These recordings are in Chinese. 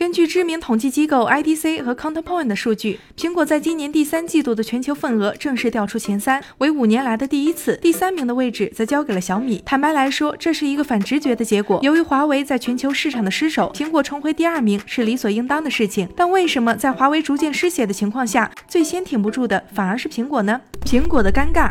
根据知名统计机构 IDC 和 Counterpoint 的数据，苹果在今年第三季度的全球份额正式掉出前三，为五年来的第一次。第三名的位置则交给了小米。坦白来说，这是一个反直觉的结果。由于华为在全球市场的失守，苹果重回第二名是理所应当的事情。但为什么在华为逐渐失血的情况下，最先挺不住的反而是苹果呢？苹果的尴尬。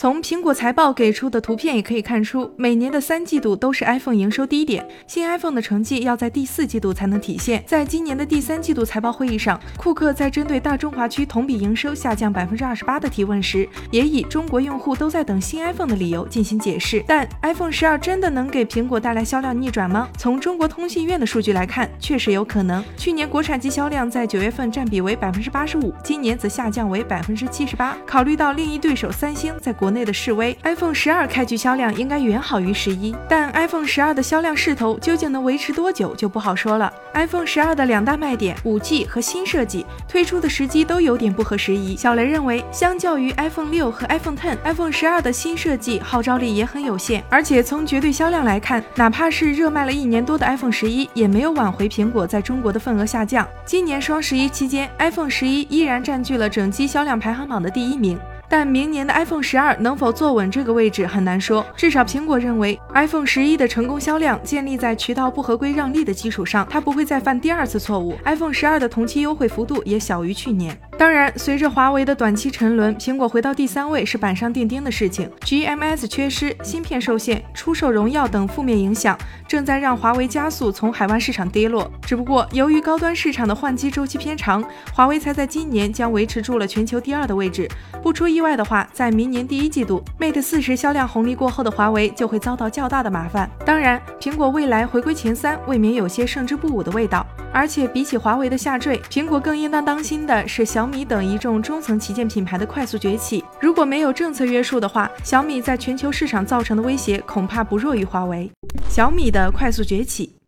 从苹果财报给出的图片也可以看出，每年的三季度都是 iPhone 营收低点，新 iPhone 的成绩要在第四季度才能体现。在今年的第三季度财报会议上，库克在针对大中华区同比营收下降百分之二十八的提问时，也以中国用户都在等新 iPhone 的理由进行解释。但 iPhone 十二真的能给苹果带来销量逆转吗？从中国通信院的数据来看，确实有可能。去年国产机销量在九月份占比为百分之八十五，今年则下降为百分之七十八。考虑到另一对手三星在国国内的示威，iPhone 十二开局销量应该远好于十一，但 iPhone 十二的销量势头究竟能维持多久就不好说了。iPhone 十二的两大卖点，五 G 和新设计，推出的时机都有点不合时宜。小雷认为，相较于 iPhone 六和 iPhone Ten，iPhone 十二的新设计号召力也很有限，而且从绝对销量来看，哪怕是热卖了一年多的 iPhone 十一，也没有挽回苹果在中国的份额下降。今年双十一期间，iPhone 十一依然占据了整机销量排行榜的第一名。但明年的 iPhone 十二能否坐稳这个位置很难说。至少苹果认为，iPhone 十一的成功销量建立在渠道不合规让利的基础上，它不会再犯第二次错误。iPhone 十二的同期优惠幅度也小于去年。当然，随着华为的短期沉沦，苹果回到第三位是板上钉钉的事情。GMS 缺失、芯片受限、出售荣耀等负面影响，正在让华为加速从海外市场跌落。只不过，由于高端市场的换机周期偏长，华为才在今年将维持住了全球第二的位置。不出意外的话，在明年第一季度，Mate 四十销量红利过后的华为就会遭到降较大的麻烦。当然，苹果未来回归前三，未免有些胜之不武的味道。而且，比起华为的下坠，苹果更应当当心的是小米等一众中层旗舰品牌的快速崛起。如果没有政策约束的话，小米在全球市场造成的威胁恐怕不弱于华为。小米的快速崛起。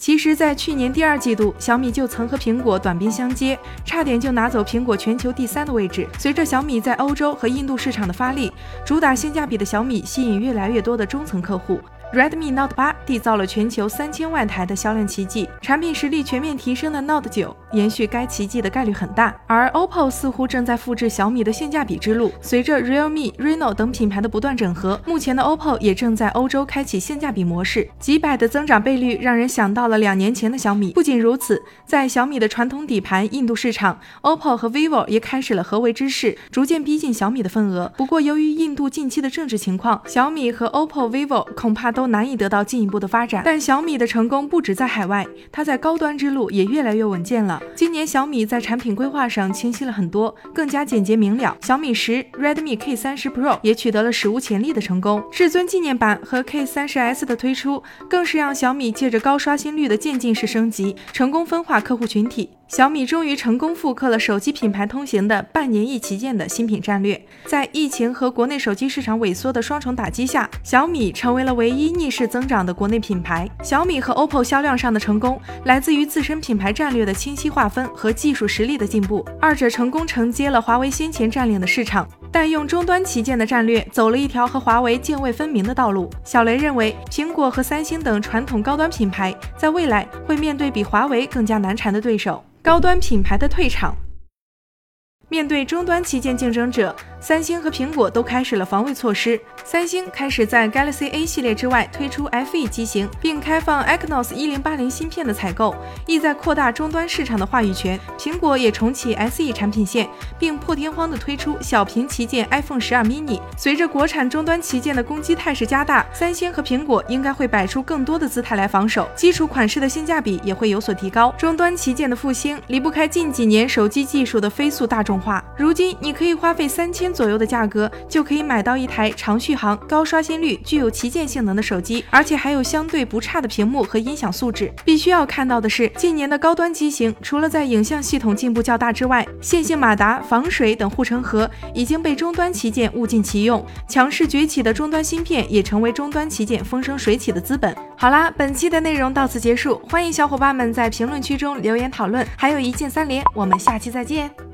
其实，在去年第二季度，小米就曾和苹果短兵相接，差点就拿走苹果全球第三的位置。随着小米在欧洲和印度市场的发力，主打性价比的小米吸引越来越多的中层客户。Redmi Note 8缔造了全球三千万台的销量奇迹，产品实力全面提升的 Note 9延续该奇迹的概率很大。而 OPPO 似乎正在复制小米的性价比之路，随着 Realme、Reno 等品牌的不断整合，目前的 OPPO 也正在欧洲开启性价比模式，几百的增长倍率让人想到了两年前的小米。不仅如此，在小米的传统底盘印度市场，OPPO 和 vivo 也开始了合围之势，逐渐逼近小米的份额。不过，由于印度近期的政治情况，小米和 OPPO、vivo 恐怕都。难以得到进一步的发展，但小米的成功不止在海外，它在高端之路也越来越稳健了。今年小米在产品规划上清晰了很多，更加简洁明了。小米十、Redmi K 三十 Pro 也取得了史无前例的成功，至尊纪念版和 K 三十 S 的推出，更是让小米借着高刷新率的渐进式升级，成功分化客户群体。小米终于成功复刻了手机品牌通行的半年一旗舰的新品战略，在疫情和国内手机市场萎缩的双重打击下，小米成为了唯一逆势增长的国内品牌。小米和 OPPO 销量上的成功，来自于自身品牌战略的清晰划分和技术实力的进步，二者成功承接了华为先前占领的市场，但用终端旗舰的战略走了一条和华为泾渭分明的道路。小雷认为，苹果和三星等传统高端品牌在未来会面对比华为更加难缠的对手。高端品牌的退场，面对终端旗舰竞争者。三星和苹果都开始了防卫措施。三星开始在 Galaxy A 系列之外推出 FE 机型，并开放 Exynos 一零八零芯片的采购，意在扩大终端市场的话语权。苹果也重启 SE 产品线，并破天荒的推出小屏旗舰 iPhone 十二 mini。随着国产终端旗舰的攻击态势加大，三星和苹果应该会摆出更多的姿态来防守，基础款式的性价比也会有所提高。终端旗舰的复兴离不开近几年手机技术的飞速大众化。如今，你可以花费三千左右的价格就可以买到一台长续航、高刷新率、具有旗舰性能的手机，而且还有相对不差的屏幕和音响素质。必须要看到的是，近年的高端机型除了在影像系统进步较大之外，线性马达、防水等护城河已经被终端旗舰物尽其用。强势崛起的终端芯片也成为终端旗舰风生水起的资本。好啦，本期的内容到此结束，欢迎小伙伴们在评论区中留言讨论，还有一键三连，我们下期再见。